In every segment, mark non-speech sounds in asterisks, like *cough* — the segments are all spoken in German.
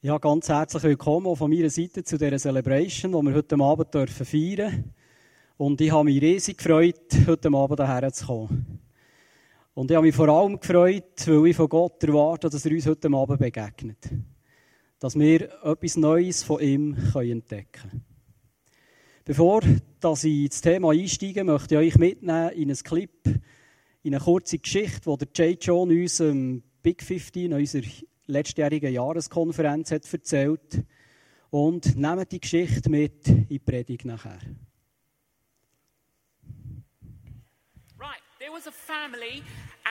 Ja, ganz herzlich willkommen auch von meiner Seite zu dieser Celebration, die wir heute Abend dürfen feiern Und ich habe mich riesig gefreut, heute Abend hierher zu kommen. Und ich habe mich vor allem gefreut, weil ich von Gott erwarte, dass er uns heute Abend begegnet. Dass wir etwas Neues von ihm entdecken können. Bevor dass ich ins Thema einsteige, möchte ich euch mitnehmen in einen Clip, in eine kurze Geschichte, die Jay John uns im Big 15, unserer letztjährigen Jahreskonferenz hat erzählt und nehmt die Geschichte mit in die Predigt nachher. Right, there was a family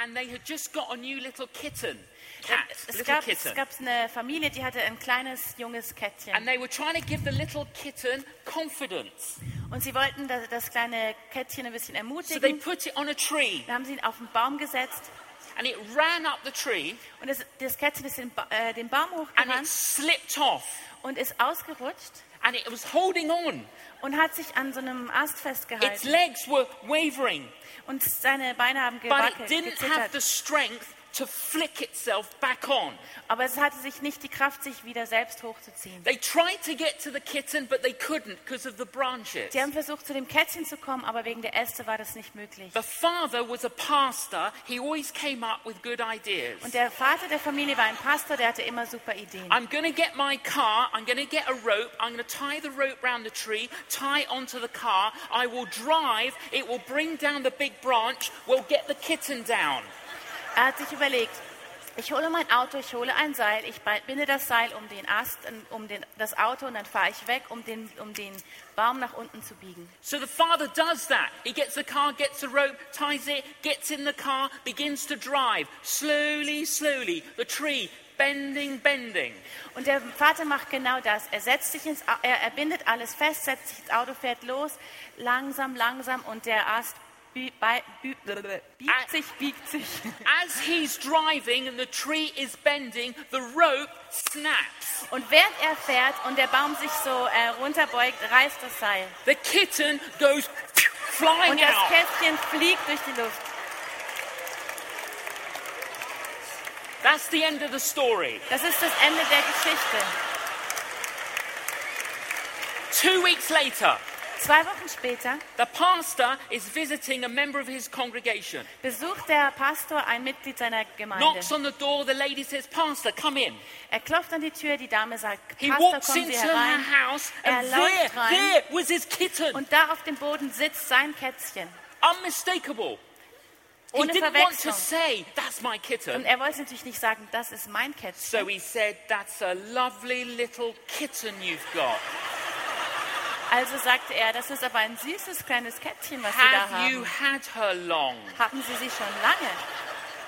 and they had just got a new little kitten. Cat, Es little gab, kitten. es gab eine Familie, die hatte ein kleines, junges Kätzchen. And they were trying to give the little kitten confidence. Und sie wollten das, das kleine Kätzchen ein bisschen So they ermutigen. put it on a tree Dann haben sie ihn auf den Baum gesetzt. And it ran up the tree. Und das, das Kätzchen ist den, ba äh, den Baum and it slipped off. Und ist ausgerutscht. And it was holding on. und hat sich an so einem Ast Its legs were wavering, Und seine Beine haben but it didn't have the strength to flick itself back on. Aber es hatte sich nicht die Kraft, sich wieder selbst hochzuziehen. They tried to get to the kitten, but they couldn't because of the branches. Sie haben versucht, zu dem Kätzchen zu kommen, aber wegen der Äste war das nicht möglich. The father was a pastor. He always came up with good ideas. Und der Vater der Familie war ein Pastor, der hatte immer super Ideen. I'm going to get my car. I'm going to get a rope. I'm going to tie the rope round the tree, tie it onto the car. I will drive. It will bring down the big branch. We'll get the kitten down. Er hat sich überlegt, ich hole mein Auto, ich hole ein Seil, ich binde das Seil um den Ast, um den, das Auto und dann fahre ich weg, um den, um den Baum nach unten zu biegen. So the father does that. He gets the car, gets the rope, ties it, gets in the car, begins to drive. Slowly, slowly, the tree bending, bending. Und der Vater macht genau das. Er setzt sich ins, er, er bindet alles fest, setzt sich ins Auto, fährt los, langsam, langsam und der Ast biegt sich, biegt sich. *laughs* As he's driving and the tree is bending, the rope snaps. Und während er fährt und der Baum sich so äh, runterbeugt, reißt das Seil. The kitten goes Und flying das out. Kästchen fliegt durch die Luft. That's the end of the story. Das ist das Ende der Geschichte. Two weeks later, Zwei Wochen später the pastor is visiting a member of his congregation. besucht der Pastor ein Mitglied seiner Gemeinde. Knocks on the door, the lady says, Pastor, come in. Er klopft an die Tür, die Dame sagt, He Pastor, walks kommen Sie into her herein. house, Er and läuft there, rein. there was his kitten. Und da auf dem Boden sitzt sein Kätzchen. Unmistakable. He Ohne didn't want to Verwechslung. say, That's my Und kitten. er wollte natürlich nicht sagen, das ist mein Kätzchen. So he said, That's a lovely little kitten you've got. Also sagte er, das ist aber ein süßes kleines Kätzchen, was Sie da Have you haben. had her long? Haben Sie sie schon lange?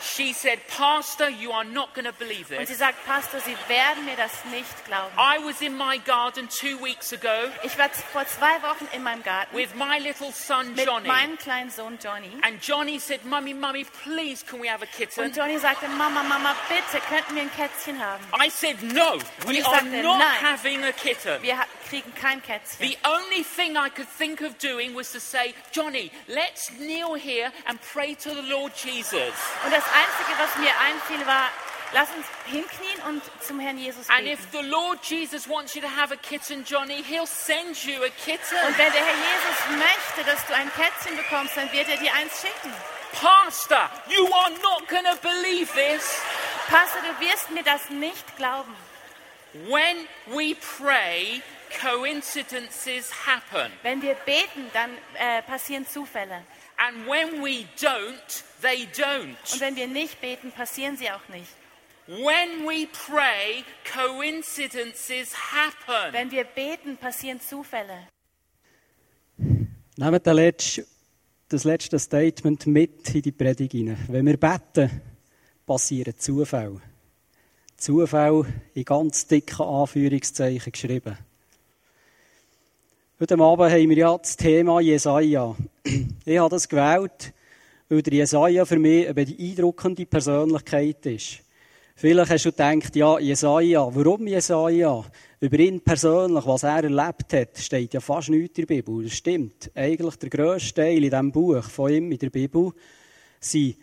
She said, Pastor, you are not going to believe this. Und sie sagt, Pastor, Sie werden mir das nicht glauben. I was in my garden two weeks ago Ich war vor zwei Wochen in meinem Garten with my little son mit Johnny. meinem kleinen Sohn Johnny. And Johnny said, Mummy, Mummy, please, can we have a kitten? Und Johnny sagte, Mama, Mama, bitte, könnten wir ein Kätzchen haben? I said, No, we are sagte, not nein. having a kitten. Wir kriegen kein Kätzchen. The only thing I could think of doing was to say, Johnny, let's kneel here and pray to the Lord Jesus. Und das Einzige, was mir einfiel, war, lass uns hinknien und zum Herrn Jesus And beten. if the Lord Jesus wants you to have a kitten, Johnny, he'll send you a kitten. Und wenn der Herr Jesus möchte, dass du ein Kätzchen bekommst, dann wird er dir eins schicken. Pastor, you are not going to believe this. Pastor, du wirst mir das nicht glauben. When we pray, coincidences happen. Wenn wir beten, dann äh, passieren Zufälle. And when we don't, they don't. Und wenn wir nicht beten, passieren sie auch nicht. When we pray, coincidences happen. Wenn wir beten, passieren Zufälle. Nehmt das letzte Statement mit in die Predigt hinein. Wenn wir beten, passieren Zufälle. Zufälle in ganz dicken Anführungszeichen geschrieben. Heute Abend haben wir ja das Thema Jesaja. Ich habe das gewählt, weil der Jesaja für mich eine beeindruckende Persönlichkeit ist. Vielleicht hast du gedacht, ja, Jesaja, warum Jesaja? Über ihn persönlich, was er erlebt hat, steht ja fast nichts in der Bibel. Das stimmt. Eigentlich der grösste Teil in diesem Buch von ihm in der Bibel sind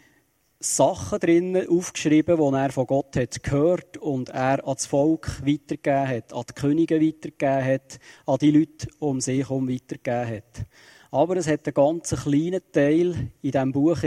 Sachen drin aufgeschrieben, die er von Gott hat gehört und er an das Volk weitergegeben hat, an die Könige weitergegeben hat, an die Leute um sich herum weitergegeben hat. Aber es hat einen ganz kleinen Teil in diesem Buch,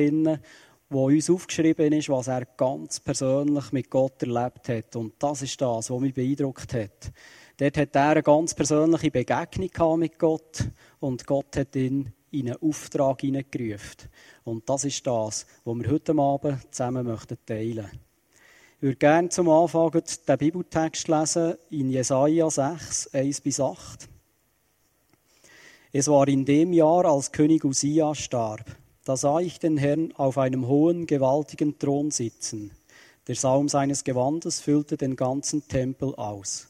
wo uns aufgeschrieben ist, was er ganz persönlich mit Gott erlebt hat. Und das ist das, was mich beeindruckt hat. Dort hat er eine ganz persönliche Begegnung mit Gott und Gott hat ihn in einen Auftrag hineingerufen. Und das ist das, was wir heute Abend zusammen möchten teilen Ich würde gerne zum Anfang den Bibeltext lesen in Jesaja 6, 1 bis 8. Es war in dem Jahr, als König Usia starb. Da sah ich den Herrn auf einem hohen, gewaltigen Thron sitzen. Der Saum seines Gewandes füllte den ganzen Tempel aus.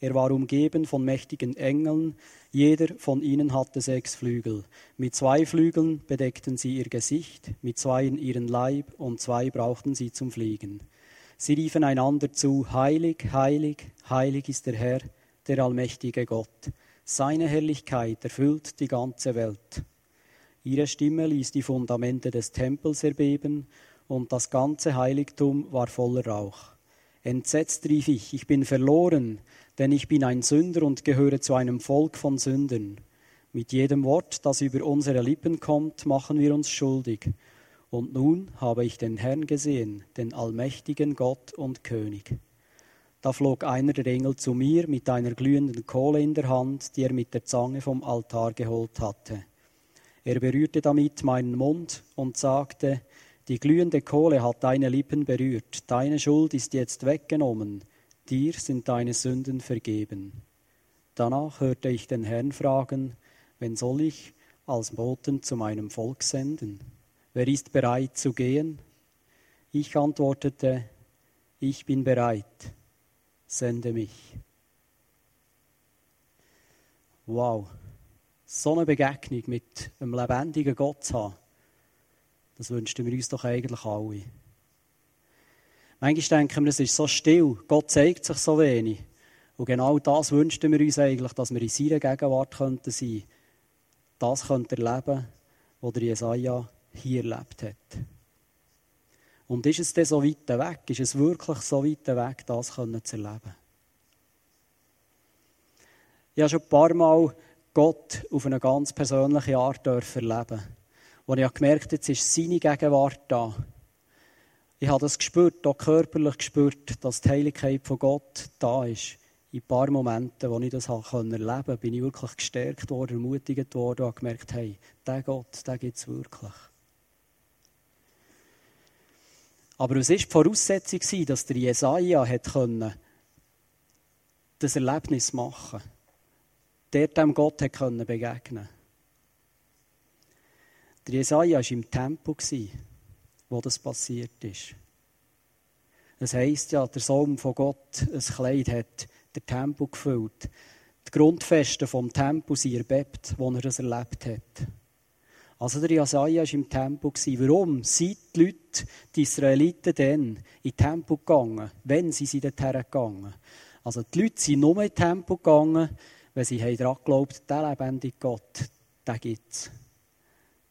Er war umgeben von mächtigen Engeln, jeder von ihnen hatte sechs Flügel. Mit zwei Flügeln bedeckten sie ihr Gesicht, mit zweien ihren Leib und zwei brauchten sie zum Fliegen. Sie riefen einander zu, Heilig, heilig, heilig ist der Herr, der allmächtige Gott. Seine Herrlichkeit erfüllt die ganze Welt. Ihre Stimme ließ die Fundamente des Tempels erbeben, und das ganze Heiligtum war voller Rauch. Entsetzt rief ich, ich bin verloren, denn ich bin ein Sünder und gehöre zu einem Volk von Sündern. Mit jedem Wort, das über unsere Lippen kommt, machen wir uns schuldig. Und nun habe ich den Herrn gesehen, den allmächtigen Gott und König. Da flog einer der Engel zu mir mit einer glühenden Kohle in der Hand, die er mit der Zange vom Altar geholt hatte. Er berührte damit meinen Mund und sagte, die glühende Kohle hat deine Lippen berührt, deine Schuld ist jetzt weggenommen, dir sind deine Sünden vergeben. Danach hörte ich den Herrn fragen, wen soll ich als Boten zu meinem Volk senden? Wer ist bereit zu gehen? Ich antwortete, ich bin bereit, sende mich. Wow, so eine Begegnung mit einem lebendigen Gott zu haben, das wünschten wir uns doch eigentlich alle. Manchmal denken wir, es ist so still, Gott zeigt sich so wenig. Und genau das wünschten wir uns eigentlich, dass wir in seiner Gegenwart könnten sein Das könnte erleben, was der Jesaja hier erlebt hat. Und ist es denn so weit weg? Ist es wirklich so weit weg, das zu erleben? Ich habe schon ein paar Mal Gott auf eine ganz persönliche Art erleben. Wo ich gemerkt habe, jetzt ist seine Gegenwart da. Ich habe das gespürt, auch körperlich gespürt, dass die Heiligkeit von Gott da ist. In ein paar Momenten, wo ich das erleben konnte, bin ich wirklich gestärkt worden, ermutigt worden und gemerkt, hey, der Gott, der gibt es wirklich. Aber es war die Voraussetzung, dass der Jesaja das Erlebnis machen konnte. Der dem Gott begegnen konnte. Der Jesaja war im Tempel wo das passiert ist. Es heisst ja, der Sohn von Gott, ein Kleid hat der Tempel gefüllt. Die Grundfesten vom Tempel sind erbebt, wo er das erlebt hat. Also der Jesaja war im Tempel. Warum sind die Leute, die Israeliten, dann in den Tempel gegangen? Wenn sie sind dorthin gegangen? Also die Leute sind nur in den Tempel gegangen, wenn sie daran geglaubt der lebendige Gott, der gibt es.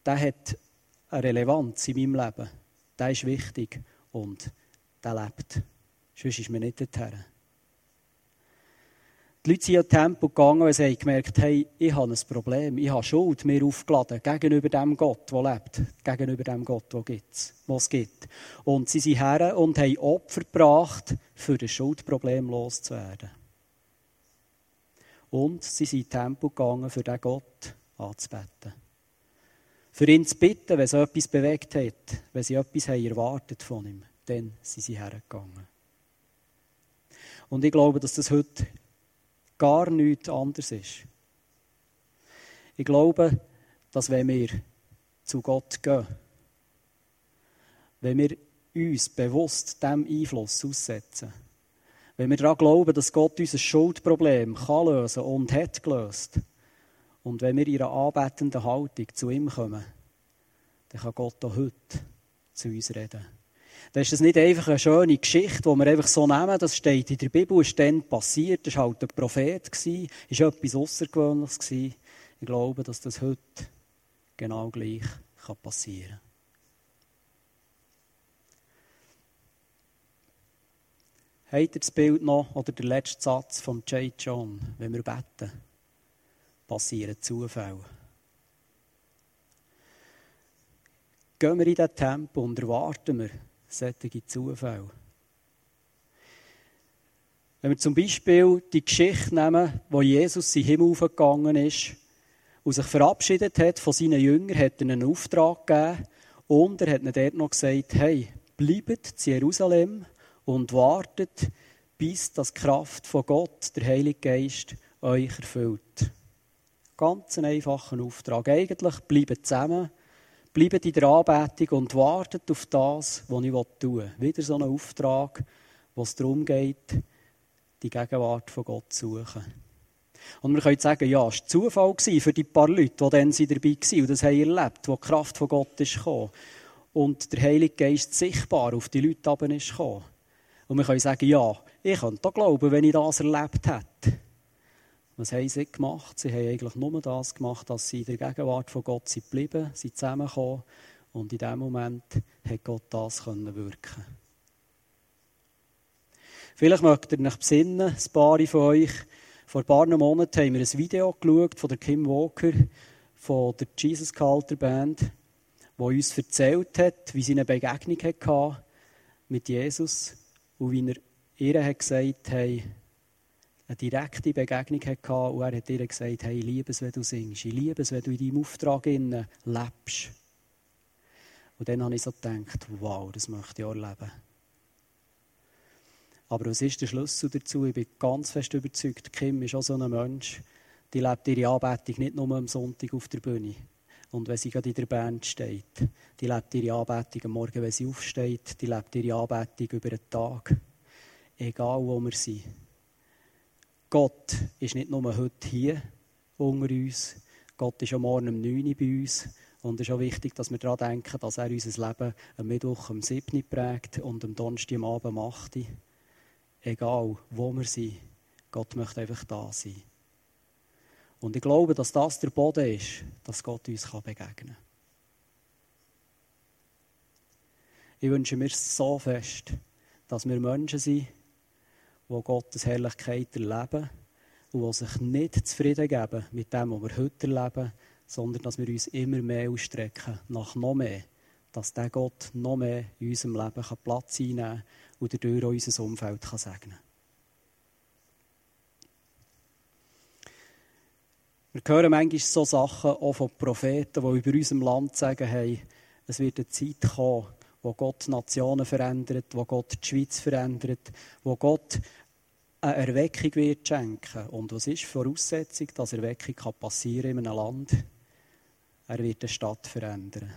Der hat eine Relevanz in meinem Leben der ist wichtig und der lebt. Sonst ist mir nicht dorthin. Die Leute sind in Tempo gegangen und haben gemerkt, hey, ich habe ein Problem, ich habe Schuld mir aufgeladen gegenüber dem Gott, der lebt, gegenüber dem Gott, der es gibt. Und sie sind her und haben Opfer gebracht, für das Schuldproblem loszuwerden. Und sie sind in Tempo gegangen, für den Gott anzubeten. Für ihn zu bitten, wenn sie etwas bewegt hat, wenn sie etwas haben erwartet von ihm, dann sind sie hergegangen. Und ich glaube, dass das heute gar nichts anderes ist. Ich glaube, dass wenn wir zu Gott gehen, wenn wir uns bewusst dem Einfluss aussetzen, wenn wir daran glauben, dass Gott unser Schuldproblem kann lösen und hat gelöst, und wenn wir in einer anbetenden Haltung zu ihm kommen, dann kann Gott auch heute zu uns reden. Dann ist das nicht einfach eine schöne Geschichte, die wir einfach so nehmen. Das steht in der Bibel, ist dann passiert, das war halt ein Prophet, gewesen, ist etwas Außergewöhnliches. Gewesen. Ich glaube, dass das heute genau gleich kann passieren kann. Habt ihr das Bild noch oder den letzten Satz von J. John, wenn wir beten? Passieren Zufälle. Gehen wir in diesen Tempel und erwarten wir solche Zufälle. Wenn wir zum Beispiel die Geschichte nehmen, wo Jesus in den Himmel aufgegangen ist und sich verabschiedet hat von seinen Jüngern, hat er einen Auftrag gegeben und er hat ihnen dort noch gesagt, hey, bleibt zu Jerusalem und wartet, bis das Kraft von Gott, der Heilige Geist, euch erfüllt. Ganz ein einfacher Auftrag. Eigentlich bleibt zusammen, bleibt in der Anbetung und wartet auf das, was ich tun will. Wieder so ein Auftrag, wo es darum geht, die Gegenwart von Gott zu suchen. Und wir können sagen, ja, es war Zufall für die paar Leute, die dann dabei waren und das haben erlebt, wo die Kraft von Gott ist. Und der Heilige Geist sichtbar auf die Leute ist gekommen. Und wir können sagen, ja, ich könnte da glauben, wenn ich das erlebt hätte. Was haben sie gemacht? Sie haben eigentlich nur das gemacht, dass sie in der Gegenwart von Gott sind geblieben, sind zusammengekommen und in dem Moment hat Gott das können wirken. Vielleicht mögt ihr euch besinnen, ein paar von euch, vor ein paar Monaten haben wir ein Video geschaut von Kim Walker, von der Jesus Culture Band, wo uns erzählt hat, wie sie eine Begegnung hatte mit Jesus und wie er ihr hat gesagt hey, eine direkte Begegnung hatte und er hat ihr gesagt, hey, ich liebe es, wenn du singst, ich liebe es, wenn du in deinem Auftrag lebst. Und dann habe ich so gedacht, wow, das möchte ich auch erleben. Aber was ist der Schlüssel dazu? Ich bin ganz fest überzeugt, Kim ist auch so ein Mensch, die lebt ihre Anbetung nicht nur am Sonntag auf der Bühne. Und wenn sie gerade in der Band steht, die lebt ihre Anbetung am Morgen, wenn sie aufsteht, die lebt ihre Anbetung über den Tag. Egal wo wir sind. Gott ist nicht nur heute hier unter uns, Gott ist am Morgen um 9 Uhr bei uns. Und es ist auch wichtig, dass wir daran denken, dass er unser Leben am Mittwoch um 7 Uhr prägt und am Donnerstag am Abend um 8 Uhr. Egal, wo wir sind, Gott möchte einfach da sein. Und ich glaube, dass das der Boden ist, dass Gott uns begegnen kann. Ich wünsche mir so fest, dass wir Menschen sind, die Gottes Herrlichkeit erleben und die sich nicht zufrieden geben mit dem, was wir heute erleben, sondern dass wir uns immer mehr ausstrecken nach noch mehr, dass der Gott noch mehr in unserem Leben Platz einnehmen kann und dadurch auch unser Umfeld segnen kann. Wir hören manchmal so Sachen auch von Propheten, die über unserem Land sagen, hey, es wird eine Zeit kommen, wo Gott Nationen verändert, wo Gott die Schweiz verändert, wo Gott eine Erweckung wird schenken. Und was ist die Voraussetzung, dass Erweckung kann in einem Land? Er wird eine Stadt verändern.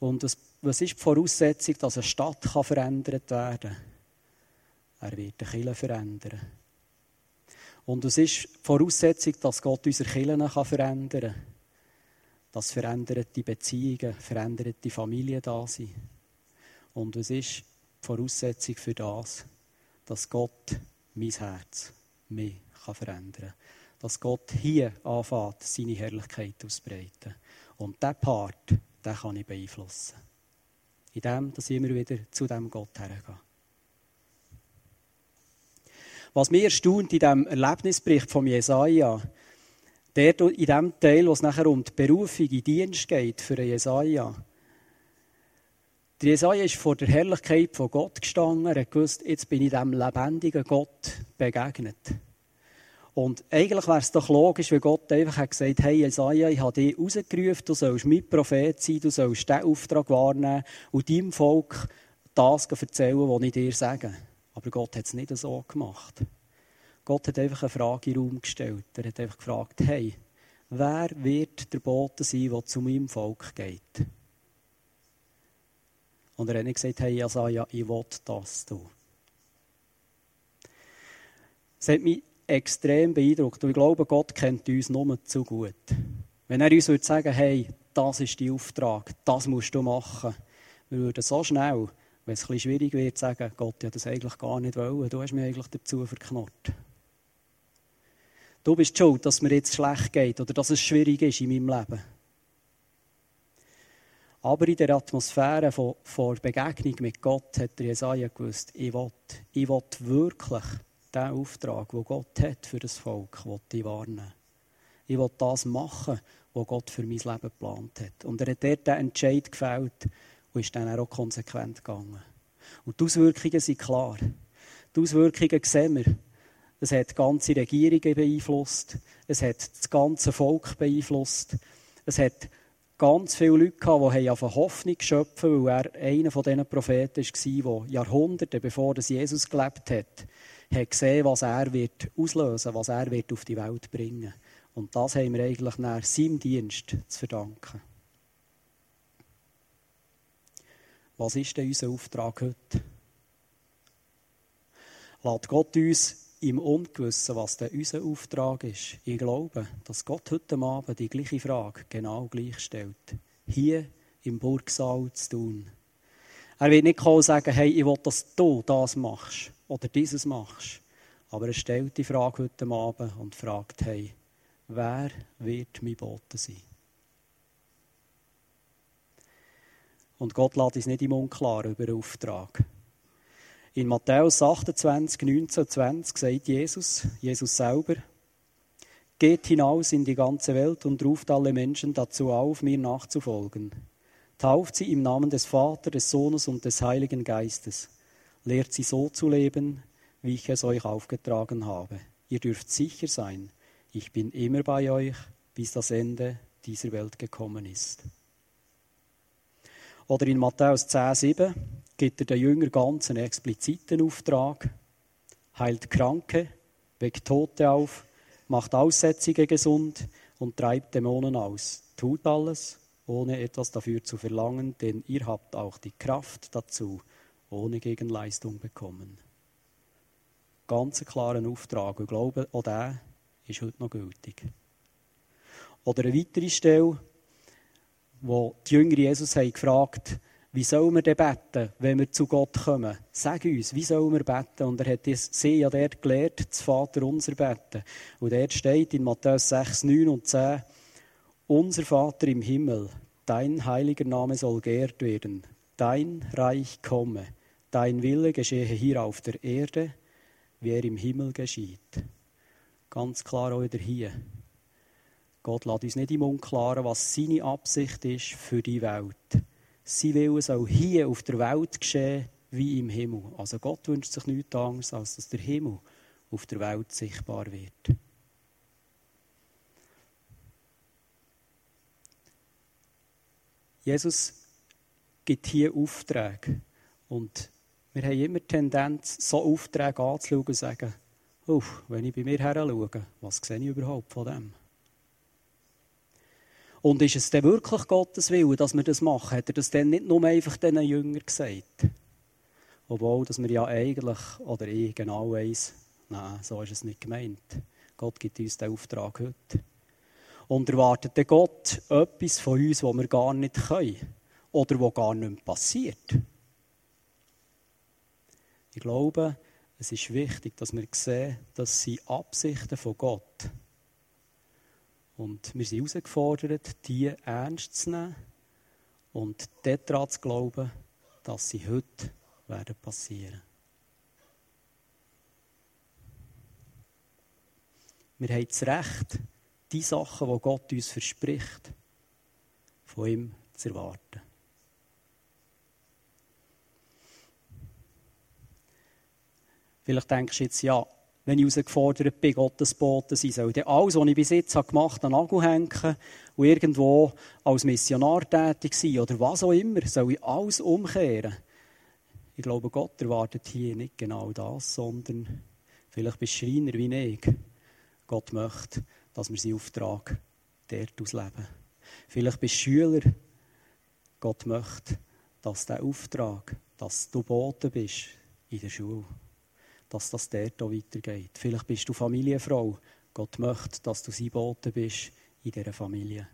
Und was ist die Voraussetzung, dass eine Stadt verändert werden kann? Er wird die Kirche verändern. Und was ist die Voraussetzung, dass Gott unsere Kirchen verändern kann? Dass veränderte Beziehungen, veränderte Familien da sind. Und was ist die Voraussetzung für das? Dass Gott mein Herz, mich verändern kann. Dass Gott hier anfängt, seine Herrlichkeit auszubreiten. Und diesen Part, den kann ich beeinflussen. In dem, dass ich immer wieder zu dem Gott hergehe. Was mich erstaunt in diesem Erlebnisbericht von Jesaja, der in dem Teil, wo es nachher um die Berufung in Dienst geht für Jesaja, der Jesaja ist vor der Herrlichkeit von Gott gestanden. Er hat gewusst, jetzt bin ich dem lebendigen Gott begegnet. Und eigentlich wäre es doch logisch, wenn Gott einfach hat gesagt hey Jesaja, ich habe dich rausgerufen, du sollst mit Prophet sein, du sollst diesen Auftrag wahrnehmen und deinem Volk das erzählen, was ich dir sage. Aber Gott hat es nicht so gemacht. Gott hat einfach eine Frage in den Raum gestellt. Er hat einfach gefragt, hey, wer wird der Bote sein, der zu meinem Volk geht? Und er hat nicht gesagt, hey, Jesaja, ich will das tun. Es hat mich extrem beeindruckt. Und ich glaube, Gott kennt uns nur zu gut. Wenn er uns würde sagen, hey, das ist dein Auftrag, das musst du machen, wir würden so schnell, wenn es ein bisschen schwierig wird, sagen, Gott, ja das eigentlich gar nicht wollen, du hast mich eigentlich dazu verknurrt. Du bist schuld, dass mir jetzt schlecht geht oder dass es schwierig ist in meinem Leben. Aber in der Atmosphäre von, von Begegnung mit Gott hat der Jesaja gewusst, ich will, ich will wirklich den Auftrag, den Gott hat für das Volk, will ich wahrnehmen. Ich will das machen, was Gott für mein Leben geplant hat. Und er hat dort den Entscheid gefällt und ist dann auch konsequent gegangen. Und die Auswirkungen sind klar. Die Auswirkungen sehen wir. Es hat ganze Regierungen beeinflusst. Es hat das ganze Volk beeinflusst. Es hat ganz viele Leute gehabt, die auf Hoffnung schöpfen, weil er einer von diesen Propheten war, der Jahrhunderte bevor Jesus gelebt hat, hat gesehen, was er wird auslösen, was er wird auf die Welt bringen. Und das haben wir eigentlich nach seinem Dienst zu verdanken. Was ist denn unser Auftrag heute? Lasst Gott uns im Ungewissen, was denn unser Auftrag ist. Ich glaube, dass Gott heute Abend die gleiche Frage genau gleich stellt. Hier im Burgsaal zu tun. Er wird nicht kommen und sagen, hey, ich will, dass du das machst oder dieses machst. Aber er stellt die Frage heute Abend und fragt, hey, wer wird mein Bote sein? Und Gott lässt uns nicht im Unklaren über den Auftrag. In Matthäus 28, 19 20 sagt Jesus, Jesus selber, Geht hinaus in die ganze Welt und ruft alle Menschen dazu auf, mir nachzufolgen. Tauft sie im Namen des Vaters, des Sohnes und des Heiligen Geistes. Lehrt sie so zu leben, wie ich es euch aufgetragen habe. Ihr dürft sicher sein, ich bin immer bei euch, bis das Ende dieser Welt gekommen ist. Oder in Matthäus 10, 7 gibt er den Jüngern ganz einen expliziten Auftrag. Heilt Kranke, weckt Tote auf, macht Aussätzige gesund und treibt Dämonen aus. Tut alles, ohne etwas dafür zu verlangen, denn ihr habt auch die Kraft dazu, ohne Gegenleistung bekommen. Ganz klaren Auftrag. Ich glaube, auch der ist heute noch gültig. Oder eine weitere Stelle, wo die Jünger Jesus haben gefragt wie sollen wir denn beten, wenn wir zu Gott kommen? Sag uns, wie sollen wir beten? Und er hat sie ja dort gelehrt, das Vater unser beten. Und dort steht in Matthäus 6, 9 und 10, Unser Vater im Himmel, dein heiliger Name soll geehrt werden, dein Reich komme, dein Wille geschehe hier auf der Erde, wie er im Himmel geschieht. Ganz klar auch wieder hier. Gott lässt uns nicht im Unklaren, was seine Absicht ist für die Welt. Sein Wille soll hier auf der Welt geschehen wie im Himmel. Also Gott wünscht sich nichts anderes, als dass der Himmel auf der Welt sichtbar wird. Jesus gibt hier Aufträge. Und wir haben immer die Tendenz, so Aufträge anzuschauen und zu sagen, wenn ich bei mir her schaue, was sehe ich überhaupt von dem? Und ist es denn wirklich Gottes Wille, dass wir das machen? Hat er das denn nicht nur einfach diesen Jüngern gesagt? Obwohl, dass wir ja eigentlich, oder ich genau weiss, nein, so ist es nicht gemeint. Gott gibt uns den Auftrag heute. Und erwartet der Gott etwas von uns, was wir gar nicht können? Oder was gar nicht passiert? Ich glaube, es ist wichtig, dass wir sehen, dass sie Absichten von Gott und wir sind herausgefordert, die ernst zu nehmen und daran zu glauben, dass sie heute werden passieren. Wir haben das Recht, die Sachen, die Gott uns verspricht, von ihm zu erwarten. Vielleicht denkst du jetzt, ja, wenn ich herausgefordert bin, Gottes Bote sein soll. Denn alles, was ich bis jetzt gemacht habe, an Nagel hängen und irgendwo als Missionar tätig sein oder was auch immer, soll ich alles umkehren. Ich glaube, Gott erwartet hier nicht genau das, sondern vielleicht bist du Schreiner wie ich. Gott möchte, dass wir seinen Auftrag dort ausleben. Vielleicht bist du Schüler. Gott möchte, dass der Auftrag, dass du Bote bist in der Schule dass das dort auch weitergeht. Vielleicht bist du Familienfrau. Gott möchte, dass du sein Bote bist in dieser Familie.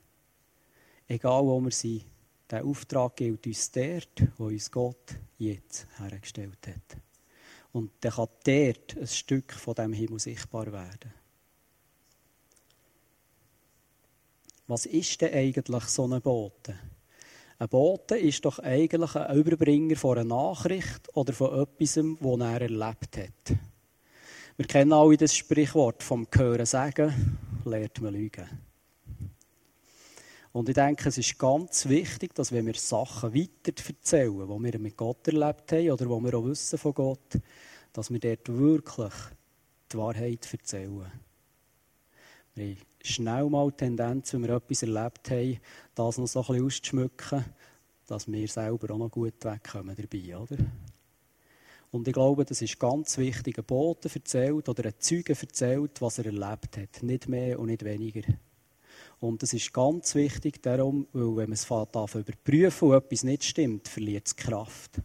Egal wo wir sind, der Auftrag gilt uns dort, wo uns Gott jetzt hergestellt hat. Und dann kann dort ein Stück von dem Himmel sichtbar werden. Was ist denn eigentlich so ein Bote? Ein Bote ist doch eigentlich ein Überbringer von einer Nachricht oder von etwas, das er erlebt hat. Wir kennen alle das Sprichwort vom Hören sagen, lernt man lügen. Und ich denke, es ist ganz wichtig, dass wenn wir Sachen weiter erzählen, die wir mit Gott erlebt haben oder die wir auch wissen von Gott, dass wir dort wirklich die Wahrheit erzählen. Wir haben schnell mal die Tendenz, wenn wir etwas erlebt haben, das noch so ein bisschen auszuschmücken, dass wir selber auch noch gut wegkommen dabei, oder? Und ich glaube, das ist ganz wichtig. Ein Bote erzählt oder ein Zeuge erzählt, was er erlebt hat. Nicht mehr und nicht weniger. Und das ist ganz wichtig darum, weil wenn man es darf überprüfen und etwas nicht stimmt, verliert es Kraft.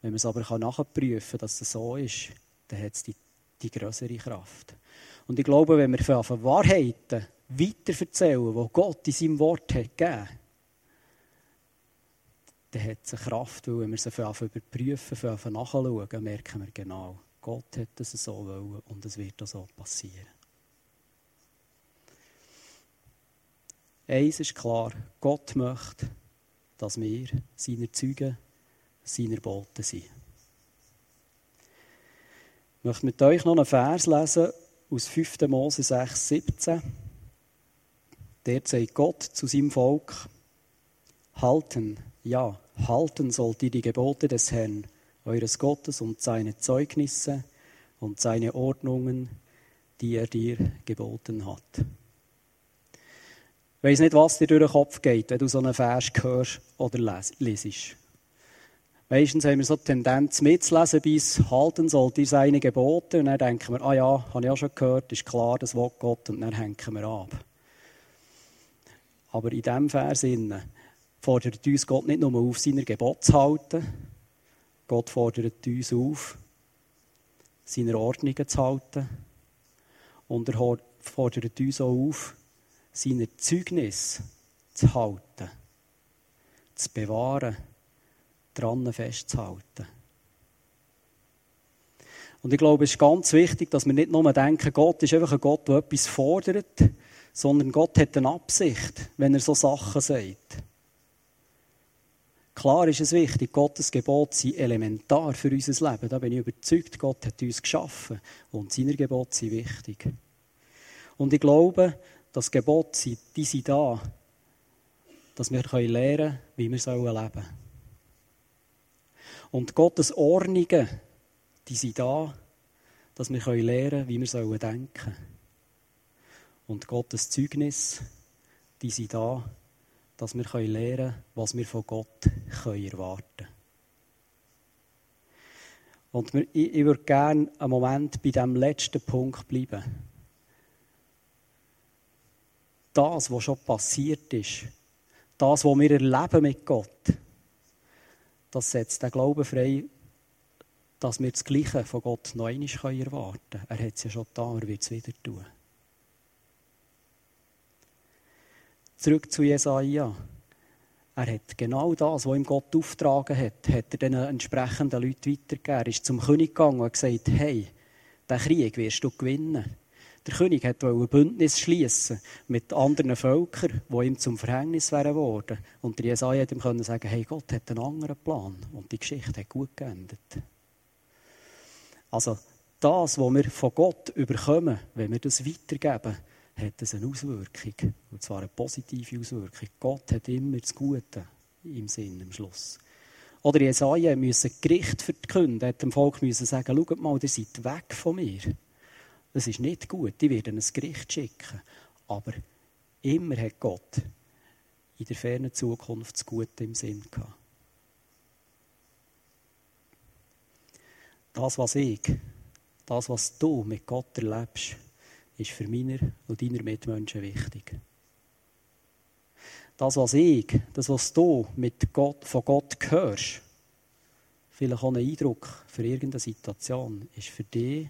Wenn man es aber nachprüfen kann, dass es so ist, dann hat es die, die größere Kraft. Und ich glaube, wenn wir von Wahrheiten weiter erzählen, die Gott in seinem Wort hat gegeben, dann hat es eine Kraft, weil wenn wir sie überprüfen, von nachschauen, merken wir genau, Gott hat es so wollen und es wird auch so passieren. Eins ist klar, Gott möchte, dass wir seine Zeugen, seiner Boten sind. Ich möchte mit euch noch einen Vers lesen aus 5. Mose 6, 17. Der sagt Gott zu seinem Volk, halten, ja, halten sollt ihr die Gebote des Herrn, eures Gottes und seine Zeugnisse und seine Ordnungen, die er dir geboten hat. Ich weiss nicht, was dir durch den Kopf geht, wenn du so einen Vers hörst oder lesest. Meistens haben wir so die Tendenz mitzulesen bis halten sollt ihr seine Gebote. Und dann denken wir, ah ja, habe ich auch schon gehört, ist klar, das Wort Gott. Und dann hängen wir ab. Aber in diesem Vers fordert uns Gott nicht nur auf, seine Gebote zu halten, Gott fordert uns auf, seine Ordnungen zu halten. Und er fordert uns auch auf, seine Zeugnis zu halten, zu bewahren, dran festzuhalten. Und ich glaube, es ist ganz wichtig, dass wir nicht nur denken, Gott ist einfach ein Gott, der etwas fordert, sondern Gott hat eine Absicht, wenn er so Sachen sagt. Klar ist es wichtig, Gottes Gebote sind elementar für unser Leben. Da bin ich überzeugt, Gott hat uns geschaffen und seine Gebote sind wichtig. Und ich glaube, das Gebot, die sind da, dass wir lernen können, wie wir leben sollen. Und Gottes Ordnungen, die sind da, dass wir lernen können, wie wir denken sollen. Und Gottes Zeugnis, die sind da, dass wir lernen können, was wir von Gott erwarten können. Und ich, würde gerne einen Moment bei diesem letzten Punkt bleiben das, was schon passiert ist, das, was wir erleben mit Gott, das setzt den Glauben frei, dass wir das Gleiche von Gott noch einmal erwarten können. Er hat es ja schon da, er wird es wieder tun. Zurück zu Jesaja. Er hat genau das, was ihm Gott aufgetragen hat, hat er den entsprechenden Leuten weitergegeben. Er ist zum König gegangen und hat gesagt, hey, den Krieg wirst du gewinnen. Der König wollte ein Bündnis schließen mit anderen Völkern, die ihm zum Verhängnis wären worden. Und der Jesaja hat ihm sagen, hey, Gott hat einen anderen Plan. Und die Geschichte hat gut geendet. Also, das, was wir von Gott überkommen, wenn wir das weitergeben, hat es eine Auswirkung. Und zwar eine positive Auswirkung. Gott hat immer das Gute im Sinn am Schluss. Oder Jesaja musste Gericht verkünden, hat dem Volk müssen sagen, schaut mal, ihr seid weg von mir. Das ist nicht gut. Die werden ein Gericht schicken. Aber immer hat Gott in der fernen Zukunft das Gute im Sinn gehabt. Das, was ich, das, was du mit Gott erlebst, ist für meine und deine Mitmenschen wichtig. Das, was ich, das, was du mit Gott, von Gott hörst, vielleicht auch ein Eindruck für irgendeine Situation, ist für dich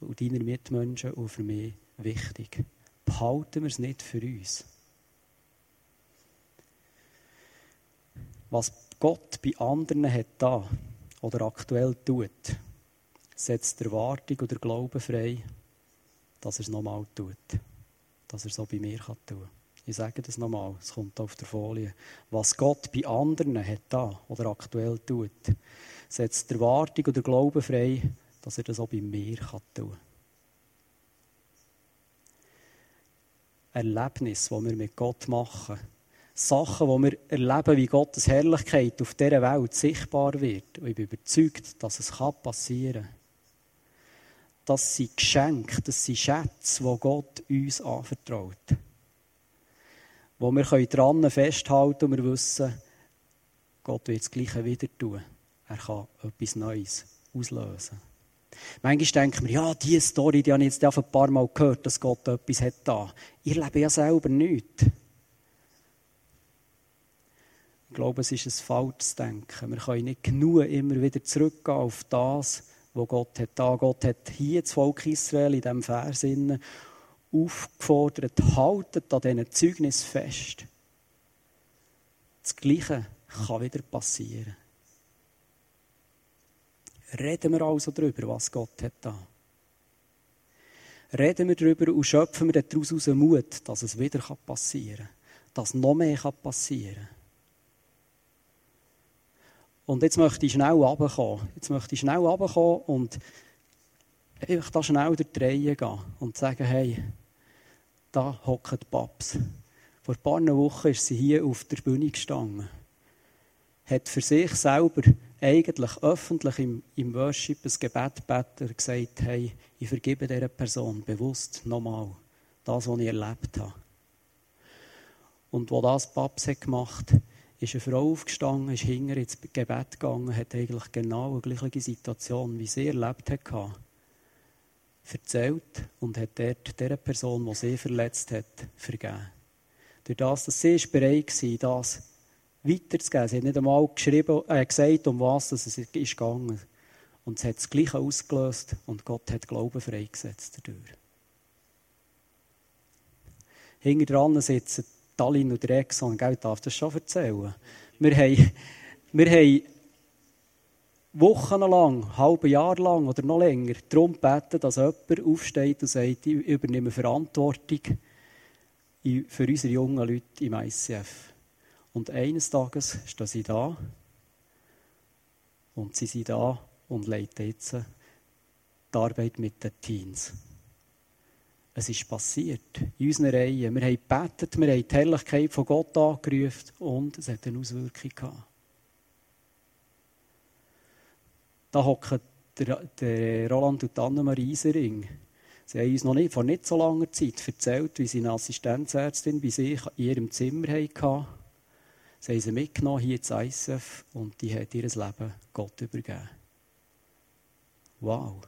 und deiner Mitmenschen und für mich wichtig. Behalten wir es nicht für uns. Was Gott bei anderen hat da oder aktuell tut, setzt die Erwartung oder Glauben frei, dass er es nochmal tut. Dass er es so bei mir tun kann. Ich sage das nochmal, es kommt auf der Folie. Was Gott bei anderen hat da oder aktuell tut, setzt die Erwartung oder Glauben frei, dass er das auch bei mir tun kann. Erlebnis, die wir mit Gott machen. Sachen, die wir erleben, wie Gottes Herrlichkeit auf dieser Welt sichtbar wird. Und ich bin überzeugt, dass es passieren kann. Das sind Geschenke, das sind Schätze, die Gott uns anvertraut. Wo wir dran festhalten und wir wissen, Gott wird das Gleiche wieder tun. Er kann etwas Neues auslösen. Manchmal denken wir, ja, diese Story, die habe ich jetzt ein paar Mal gehört, dass Gott etwas hat da. Ich lebe ja selber nichts. Ich glaube, es ist ein falsches Denken. Wir können nicht genug immer wieder zurückgehen auf das, was Gott hat da. Gott hat hier das Volk Israel in diesem Vers aufgefordert, haltet an diesen Zeugnis fest. Das Gleiche kann wieder passieren. Reden wir also darüber, was Gott hat da. Reden wir darüber und schöpfen wir daraus Mut, dass es wieder passieren kann. Dass noch mehr passieren kann. Und jetzt möchte ich schnell runterkommen. Jetzt möchte ich schnell runterkommen und einfach da schnell durch die Reihe gehen und sagen, hey, da die Paps. Vor ein paar Wochen ist sie hier auf der Bühne gestanden. Hat für sich selber eigentlich öffentlich im, im Worship ein Gebet gebeten gesagt, hey, ich vergebe dieser Person bewusst nochmal das, was ich erlebt habe. Und wo das Paps hat gemacht hat, ist eine Frau aufgestanden, ist hinter ins Gebet gegangen, hat eigentlich genau die gleiche Situation, wie sie erlebt hat, erzählt und hat dort der Person, die sie verletzt hat, vergeben. Durch das, dass sie bereit war, das weiterzugeben. Sie hat nicht einmal geschrieben, äh, gesagt, um was es ist gegangen. Und es hat das Gleiche ausgelöst und Gott hat Glauben freigesetzt dadurch. Hinter dran sitzen Stalin und Exxon, gell, darf das schon erzählen. Wir haben, wir haben wochenlang, halbe Jahr lang oder noch länger darum gebeten, dass jemand aufsteht und sagt, ich übernehme Verantwortung für unsere jungen Leute im ICF. Und eines Tages stehen sie da und sie sind da und leiten jetzt die Arbeit mit den Teens. Es ist passiert in unseren Reihen. Wir haben gebetet, wir haben die Herrlichkeit von Gott angerufen und es hat eine Auswirkung gehabt. Da hocken der, Roland und Annemarie Isering. Sie haben uns noch nicht, vor nicht so langer Zeit erzählt, wie sie eine Assistenzärztin bei sich in ihrem Zimmer hatten. Sie haben sie mitgenommen hier ins ISF und die hat ihr Leben Gott übergeben. Wow.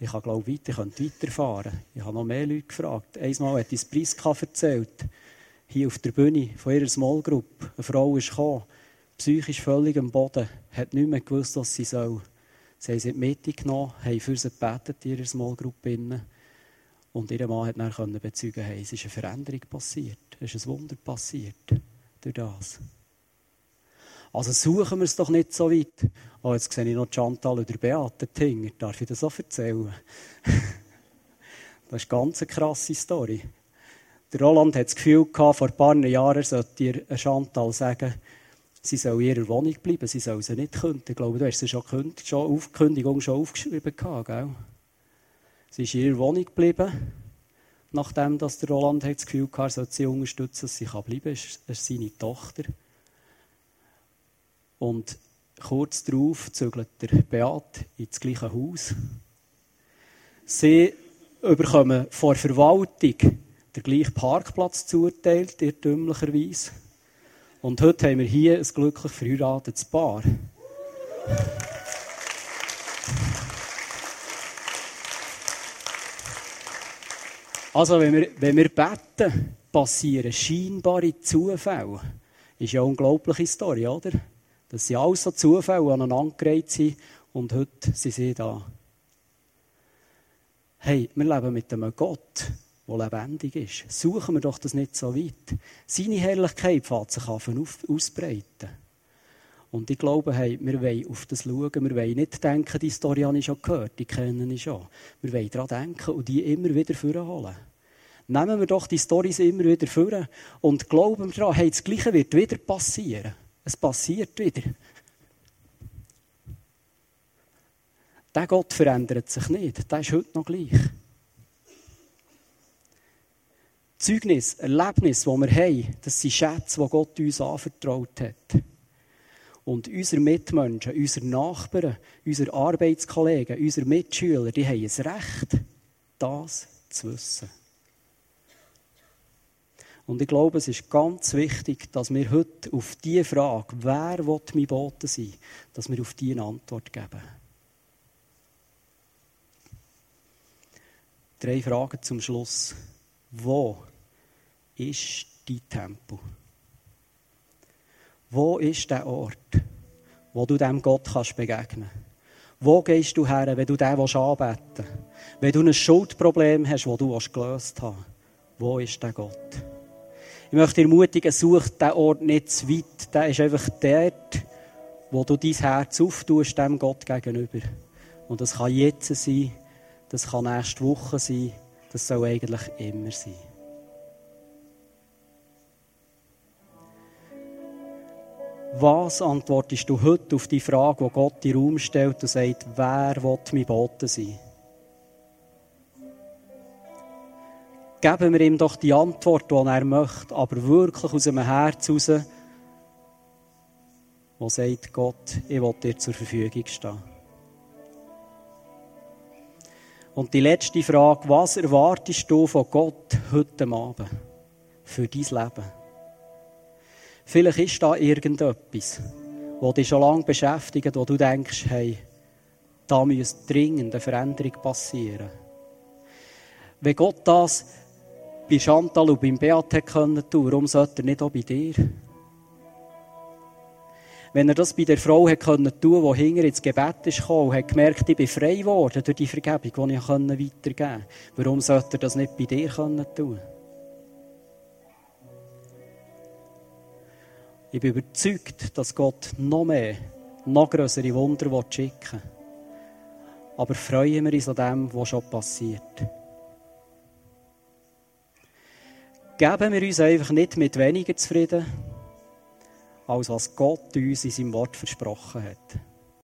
Ich kann, glaube ich, weiter, weiterfahren. Ich habe noch mehr Leute gefragt. Einmal hat uns Priska erzählt, hier auf der Bühne von ihrer Small Group. Eine Frau ist gekommen, psychisch völlig am Boden, hat nicht mehr gewusst, was sie soll. Sie haben sie in die Mitte genommen, haben für sie gebetet in ihrer Small Group. Und ihr Mann konnte dann bezeugen, hey, es ist eine Veränderung passiert. Es ist ein Wunder passiert durch das. Also suchen wir es doch nicht so weit. Oh, jetzt sehe ich noch Chantal oder Beate Tinger. Darf ich das auch erzählen? *laughs* das ist eine ganz krasse Story. Der Roland hat das Gefühl gehabt, vor ein paar Jahren sollte ihr Chantal sagen, sie soll in ihrer Wohnung bleiben, sie soll sie nicht kündigen. Ich glaube, du hast sie schon, schon auf schon aufgeschrieben gehabt, gell? Sie ist in ihrer Wohnung geblieben, nachdem dass der Roland das Gefühl hatte, er sollte sie unterstützen, dass sie bleiben kann. Das ist seine Tochter. Und kurz darauf zügelt der Beat ins gleiche Haus. Sie bekommen vor Verwaltung den gleichen Parkplatz zugeteilt, irrtümlicherweise. Und heute haben wir hier ein glücklich verheiratetes Paar. Also, wenn wir, wenn wir beten, passieren scheinbare Zufälle. Ist ja eine unglaubliche Story, oder? Dass sie alles so Zufälle aneinandergereiht sind und heute sind sie da. Hey, wir leben mit einem Gott, der lebendig ist. Suchen wir doch das nicht so weit. Seine Herrlichkeit fängt sich an ausbreiten. Und ich glaube, hey, wir wollen auf das schauen. Wir wollen nicht denken, die Story habe ich schon gehört, die kennen ich schon. Wir wollen daran denken und die immer wieder vorholen. Nehmen wir doch die Storys immer wieder vor und glauben daran, hey, das Gleiche wird wieder passieren. Es passiert wieder. Der Gott verändert sich nicht. Der ist heute noch gleich. Zeugnis, Erlebnis, die wir haben, das sind Schätze, die Gott uns anvertraut hat. Und unsere Mitmenschen, unsere Nachbarn, unsere Arbeitskollegen, unsere Mitschüler, die haben es Recht, das zu wissen. Und ich glaube, es ist ganz wichtig, dass wir heute auf diese Frage, wer will mein Bote sein, dass wir auf die eine Antwort geben. Drei Fragen zum Schluss. Wo ist dein Tempel? Wo ist der Ort, wo du dem Gott kannst begegnen Wo gehst du her, wenn du den anbeten willst? Wenn du ein Schuldproblem hast, das du gelöst hast, wo ist der Gott? Ich möchte ermutigen, such diesen Ort nicht zu weit. Der ist einfach dort, wo du dein Herz auftust, dem Gott gegenüber. Und das kann jetzt sein, das kann nächste Woche sein, das soll eigentlich immer sein. Was antwortest du heute auf die Frage, die Gott in den Raum stellt und sagt, wer will mein Bote sein? Geben wir ihm doch die Antwort, die er möchte, aber wirklich aus einem Herz heraus, wo sagt Gott, ich will dir zur Verfügung stehen. Und die letzte Frage, was erwartest du von Gott heute Abend für dein Leben? Vielleicht ist da irgendetwas, das dich schon lange beschäftigt, wo du denkst, hey, da müsste dringend eine Veränderung passieren. Wenn Gott das bei Chantal und beim Beat tun warum sollte er nicht auch bei dir? Wenn er das bei der Frau hat können tun, die hinter ins Gebet ist gekommen hat gemerkt, ich bin frei geworden durch die Vergebung, die ich weitergeben konnte, warum sollte er das nicht bei dir tun? Ich bin überzeugt, dass Gott noch mehr, noch größere Wunder schicken will. Aber freuen wir uns an dem, was schon passiert. Geben wir uns einfach nicht mit weniger zufrieden, als was Gott uns in seinem Wort versprochen hat.